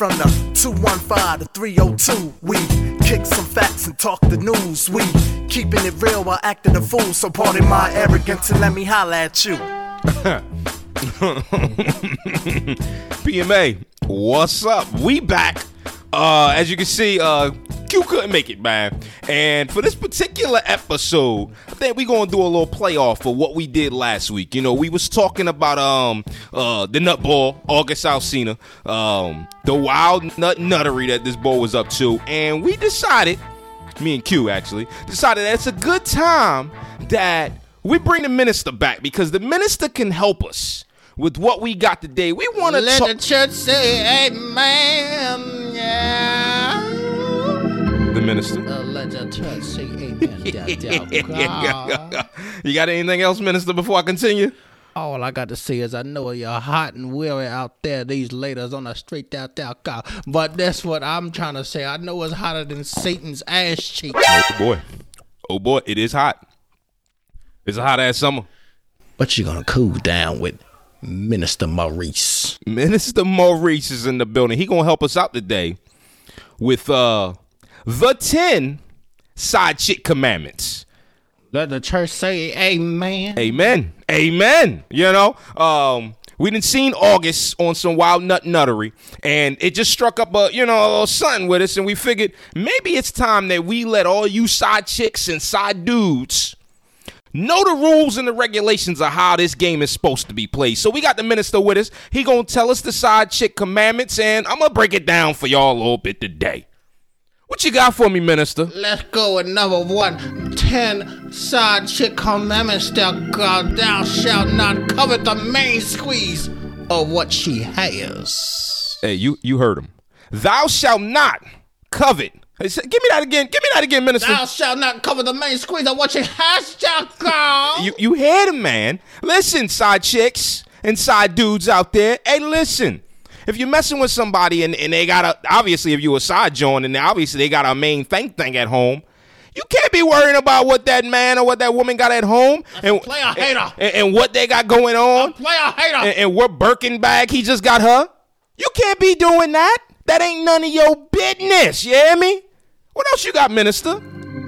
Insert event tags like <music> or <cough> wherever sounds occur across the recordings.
From the 215 to 302, we kick some facts and talk the news. We keeping it real while acting a fool. So pardon my arrogance and let me holla at you. <laughs> PMA, what's up? We back. Uh, as you can see, uh, Q couldn't make it, man. And for this particular episode, I think we're gonna do a little playoff for what we did last week. You know, we was talking about um uh the nutball, August Alsina, um, the wild nut nuttery that this boy was up to, and we decided, me and Q actually, decided that it's a good time that we bring the minister back because the minister can help us with what we got today. We want to Let talk. the church say amen. The minister. Uh, let the church say amen. <laughs> God. <laughs> you got anything else, minister, before I continue? All I got to say is I know you're hot and weary out there, these ladies on the street out there, God. But that's what I'm trying to say. I know it's hotter than Satan's ass cheek. Oh boy. Oh boy, it is hot. It's a hot ass summer. But you're gonna cool down with Minister Maurice. Minister Maurice is in the building. He gonna help us out today with uh the 10 side chick commandments. Let the church say amen. Amen. Amen. You know, um, we done seen August on some wild nut nuttery, and it just struck up a you know a little something with us, and we figured maybe it's time that we let all you side chicks and side dudes know the rules and the regulations of how this game is supposed to be played. So we got the minister with us. He gonna tell us the side chick commandments, and I'm gonna break it down for y'all a little bit today. What you got for me, minister? Let's go with number one. Ten side chick commandments that God thou shalt not covet the main squeeze of what she has. Hey, you you heard him. Thou shalt not covet. Hey, say- give me that again. Give me that again, minister. Thou shalt not covet the main squeeze of what she has, God. You you heard him, man. Listen, side chicks and side dudes out there. Hey, listen. If you're messing with somebody and, and they got a obviously if you a side joint and obviously they got a main thing thing at home, you can't be worrying about what that man or what that woman got at home and, player hater. and, and what they got going on Player hater. and, and what Birkin bag he just got her. You can't be doing that. That ain't none of your business. You hear me? What else you got, minister?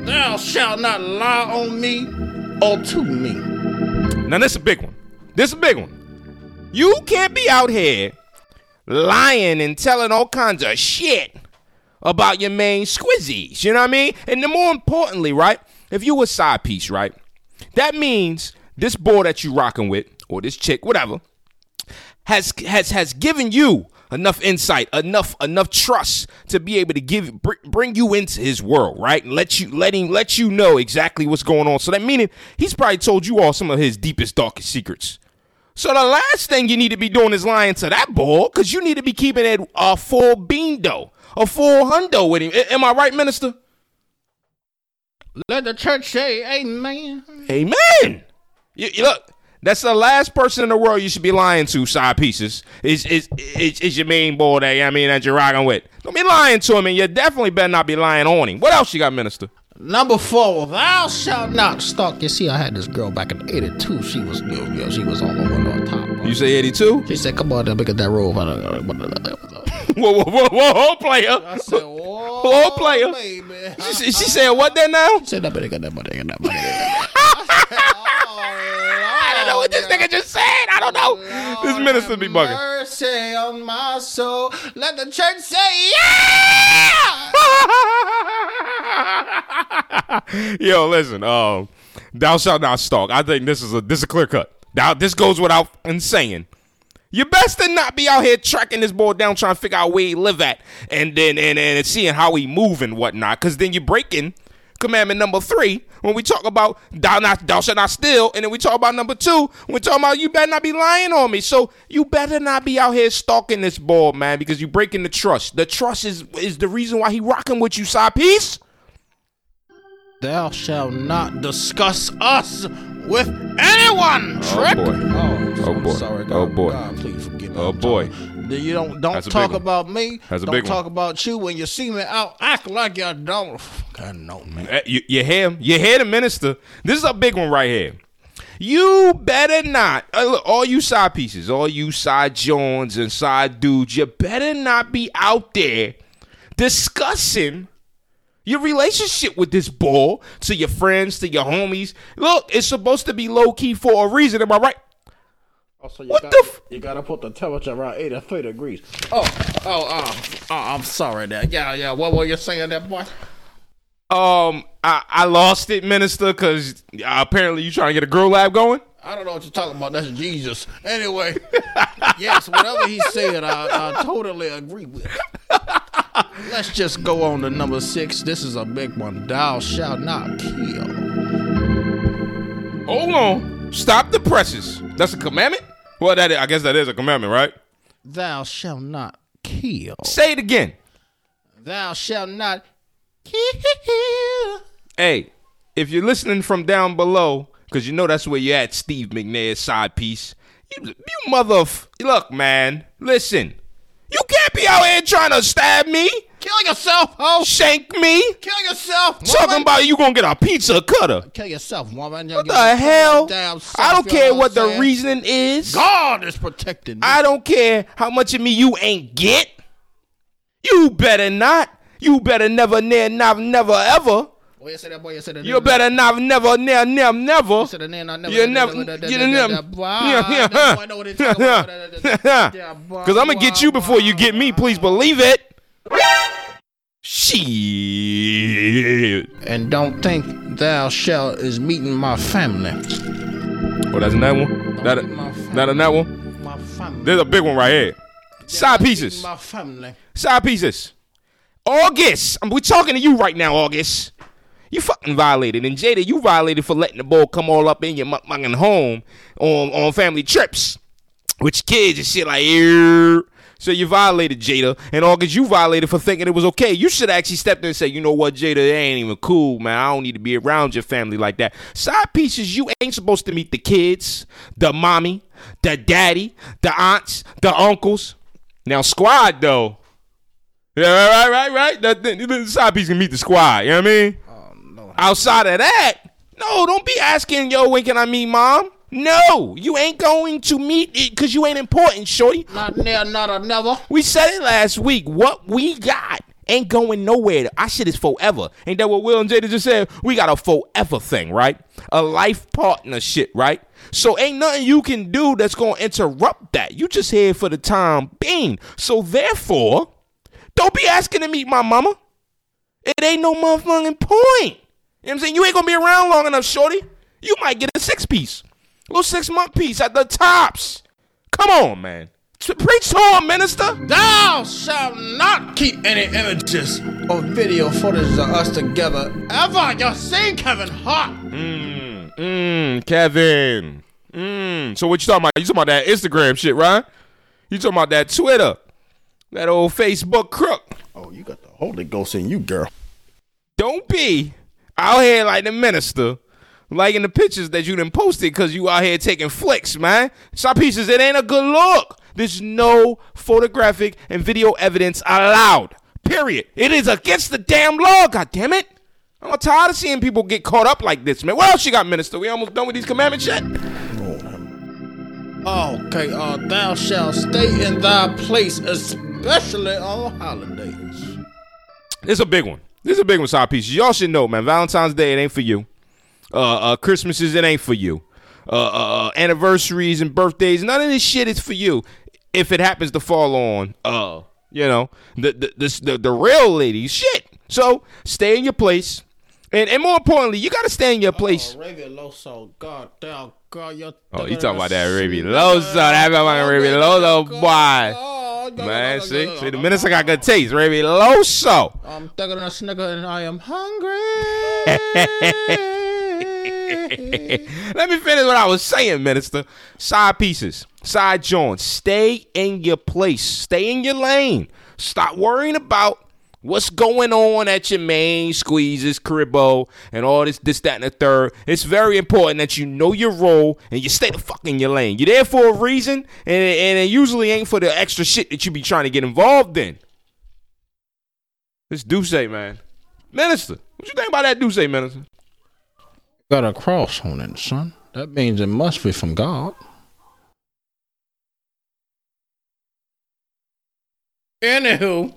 Thou shalt not lie on me or to me. Now this is a big one. This is a big one. You can't be out here lying and telling all kinds of shit about your main squizzies. You know what I mean? And the more importantly, right? If you a side piece, right? That means this boy that you rocking with, or this chick, whatever, has has has given you enough insight, enough enough trust to be able to give br- bring you into his world, right? And let you let him let you know exactly what's going on. So that meaning he's probably told you all some of his deepest darkest secrets. So the last thing you need to be doing is lying to that boy, because you need to be keeping it a uh, full beando, a full hundo with him. Am I right, minister? Let the church say amen. Amen. You, you look, that's the last person in the world you should be lying to. Side pieces is is is, is your main boy that I mean that you're rocking with. Don't be lying to him, and you definitely better not be lying on him. What else you got, minister? Number four, thou shalt not stalk. You see, I had this girl back in '82. She was, you know, she was all over on top. You say 82? She said, "Come on, then, look at that roll." Whoa, whoa, whoa, whoa, whoa, player. I said, "Whoa, Whoa, player. baby." She, she said what there now? She said, "That better get that money, get that money." I don't know what this nigga just said. I don't know. This minister be bugging. Mercy on my soul. Let the church say, "Yeah." Yo, listen. Um, thou shalt not stalk. I think this is a this is a clear cut. Now this goes without saying. You best to not be out here tracking this boy down, trying to figure out where he live at, and then and, and seeing how he move and whatnot. Because then you're breaking commandment number three when we talk about thou not thou shalt not steal, and then we talk about number two when we talk about you better not be lying on me. So you better not be out here stalking this ball, man, because you're breaking the trust. The trust is is the reason why he rocking with you, side piece. Thou shalt not discuss us with anyone. Oh, Trick. boy. Oh, Oh, boy. Sorry, oh, God. Oh, boy. God, please forgive me. Oh, I'm boy. Talking- You don't don't That's a big talk one. about me. That's a don't big talk one. about you when you see me out. Act like y'all don't. <sighs> God no, man. Eh, You, you hear him? You hear the minister? This is a big one right here. You better not. Uh, look, all you side pieces, all you side Jones and side dudes, you better not be out there discussing your relationship with this bull to your friends, to your homies. Look, it's supposed to be low key for a reason. Am I right? Also, you What got, the f- You gotta put the temperature around 83 degrees. Oh, oh, oh, oh, I'm sorry there. Yeah, yeah. What were you saying there, boy? Um, I, I lost it, Minister, because apparently you trying to get a girl lab going. I don't know what you're talking about. That's Jesus. Anyway, <laughs> yes, whatever he said, I, I totally agree with. Let's just go on to number six. This is a big one. Thou shalt not kill. Hold on. Stop the presses. That's a commandment? Well, that is, I guess that is a commandment, right? Thou shalt not kill. Say it again. Thou shalt not kill. Hey, if you're listening from down below, because you know that's where you're at, Steve McNair's side piece. You, you mother. F- Look, man, listen. You can't be out here trying to stab me, Kill yourself, ho. shank me, Kill yourself. talking woman. about you gonna get a pizza cutter. Kill yourself, woman. What the hell? I don't care what the reasoning is. God is protecting me. I don't care how much of me you ain't get. You better not. You better never, near, never, never, ever. Boy, you said that, boy, you said that. You better never, never, never, never, never. You said the never. You never, you never, yeah, yeah, yeah. Because I'm gonna get you before you get me. Please believe it. Shit. And don't think thou shalt is meeting my family. Oh, that's that one. That, that in that one. My family. There's a big one right here. Side pieces. My family. Side pieces. August. I'm, we talking to you right now, August. You fucking violated. And Jada, you violated for letting the ball come all up in your motherfucking home on, on family trips. With your kids and shit like, "Ew." So you violated Jada. And August, you violated for thinking it was okay. You should actually stepped in and say, you know what, Jada, it ain't even cool, man. I don't need to be around your family like that. Side pieces, you ain't supposed to meet the kids, the mommy, the daddy, the aunts, the uncles. Now, squad, though. Yeah, right, right, right. That the, the side piece can meet the squad. You know what I mean? Oh, Outside of that, no, don't be asking, yo, when can I meet mom? No, you ain't going to meet it because you ain't important, shorty. Not near, not a never. We said it last week. What we got ain't going nowhere. Our shit is forever. Ain't that what Will and Jada just said? We got a forever thing, right? A life partnership, right? So ain't nothing you can do that's gonna interrupt that. You just here for the time being. So therefore, don't be asking to meet my mama. It ain't no motherfucking point. You know what I'm saying? You ain't gonna be around long enough, shorty. You might get a six piece. A little six month piece at the tops. Come on, man. T- Preach to him, minister. Thou shalt not keep any images or video footage of us together ever. You seen Kevin Hart? Mmm, mmm, Kevin. Mmm. So what you talking about? You talking about that Instagram shit, right? You talking about that Twitter, that old Facebook crook? Oh, you got the Holy Ghost in you, girl. Don't be out here like the minister, liking the pictures that you done posted because you out here taking flicks, man. Some pieces, it ain't a good look. There's no photographic and video evidence allowed. Period. It is against the damn law, God damn it. I'm tired of seeing people get caught up like this, man. What else you got, minister? We almost done with these commandments yet? Okay, uh, thou shalt stay in thy place, especially on holidays. This is a big one. This is a big one, side pieces. Y'all should know, man. Valentine's Day, it ain't for you. Uh, uh, Christmases, it ain't for you. Uh, uh, uh, anniversaries and birthdays, none of this shit is for you. If it happens to fall on, uh, you know, the the the the, the real ladies, shit. So stay in your place, and and more importantly, you gotta stay in your place. Oh, Raviloso, God damn, God, you're Oh, you talking about that Raviloso? That motherfucking Raviloso, boy. Oh, God, Man, see, see, the God, minister got good taste. Raviloso. I'm thinking of a snicker and I am hungry. <laughs> <laughs> Let me finish what I was saying, minister. Side pieces, side joints. Stay in your place. Stay in your lane. Stop worrying about what's going on at your main squeezes, cribbo, and all this, this, that, and the third. It's very important that you know your role and you stay the fuck in your lane. You're there for a reason, and, and it usually ain't for the extra shit that you be trying to get involved in. This Duce, man. Minister, what you think about that Duce, minister? Got a cross on it, son. That means it must be from God. Anywho,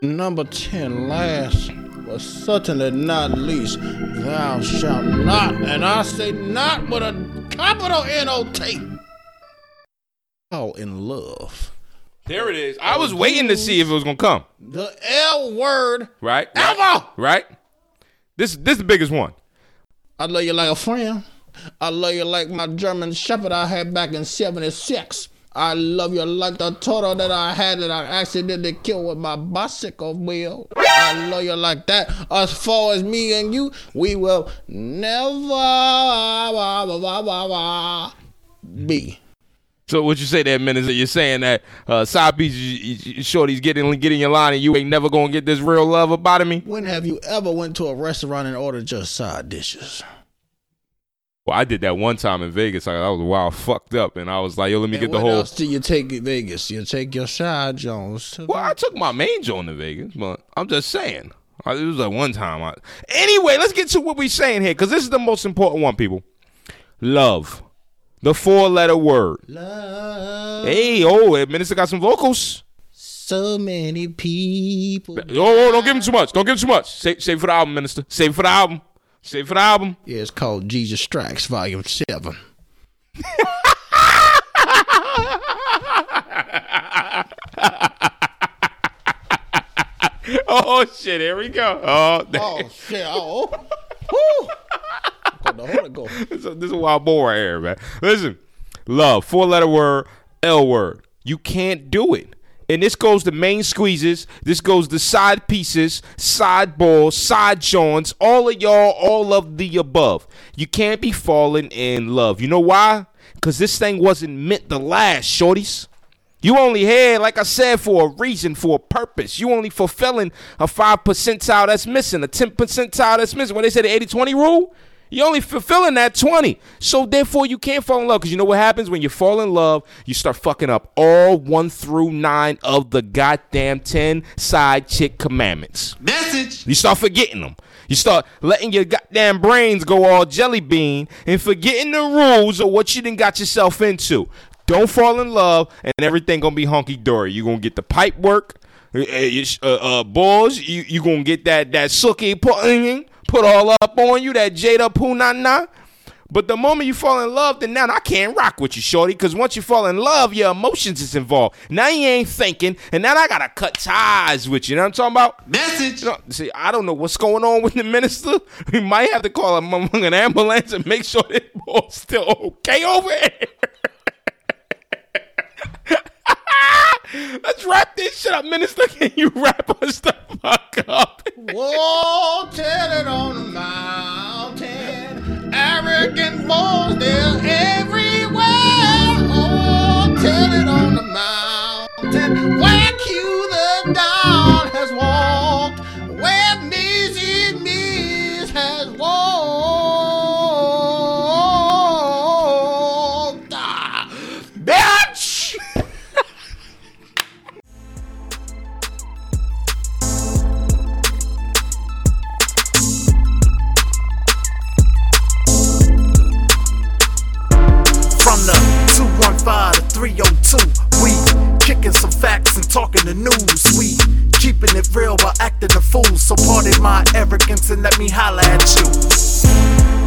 number 10, last but certainly not least, thou shalt not, and I say not with a capital N O T, fall in love. There it is. I was waiting to see if it was gonna come. The L word, Right? Ever! Right? right? This this is the biggest one. I love you like a friend. I love you like my German Shepherd I had back in 76. I love you like the turtle that I had that I accidentally killed with my bicycle wheel. I love you like that. As far as me and you, we will never be. So what you say there, minister? You're saying that uh, side piece, you- you- shorty's getting getting your line, and you ain't never gonna get this real love about me. When have you ever went to a restaurant and ordered just side dishes? Well, I did that one time in Vegas. I, I was wild fucked up, and I was like, "Yo, let me And get the whole." what whole." else do you take in Vegas? You take your side Jones. Well, I took my main Jones to Vegas, but I'm just saying. I- It was like one time. I, anyway, let's get to what we're saying here, because this is the most important one, people. Love, the four-letter word. Love. Hey, oh, eh, minister got some vocals. So many people. Oh, oh, don't give him too much. Don't give him too much. Save, save for the album, minister. Save for the album. Save for the album. Yeah, it's called Jesus Strikes, Volume 7. <laughs> Oh shit! Here we go. Oh, Oh, shit. Oh, <laughs> woo. <laughs> This, is, this is a wild boy right here, man. Listen, love, four letter word, L word. You can't do it. And this goes to main squeezes. This goes to side pieces, side balls, side joints. All of y'all, all of the above. You can't be falling in love. You know why? Because this thing wasn't meant to last, shorties. You only here, like I said, for a reason, for a purpose. You only fulfilling a 5 percentile that's missing, a 10 percentile that's missing. When they say the 80 20 rule, you only fulfilling that 20. So therefore, you can't fall in love. Because you know what happens when you fall in love? You start fucking up all 1 through 9 of the goddamn 10 side chick commandments. Message. You start forgetting them. You start letting your goddamn brains go all jelly bean and forgetting the rules of what you done got yourself into. Don't fall in love and everything gonna be hunky dory. You gonna get the pipe work, uh, uh, uh, balls. You you gonna get that that sookie put put all up on you that Jada poo na na. But the moment you fall in love, then now I can't rock with you, shorty. Because once you fall in love, your emotions is involved. Now you ain't thinking, and now I gotta cut ties with you. You know what I'm talking about? Message. You know, see, I don't know what's going on with the minister. <laughs> We might have to call him <laughs> an ambulance and make sure that boy's still okay over here. <laughs> Let's wrap this shit up, minister. <laughs> Can you wrap us the fuck up? Whoa, tell it on the mountain. Arrogant boys, they're everywhere. 215 to 302, we kicking some facts and talking the news. We keeping it real while acting a fool. So pardon my arrogance and let me holla at you.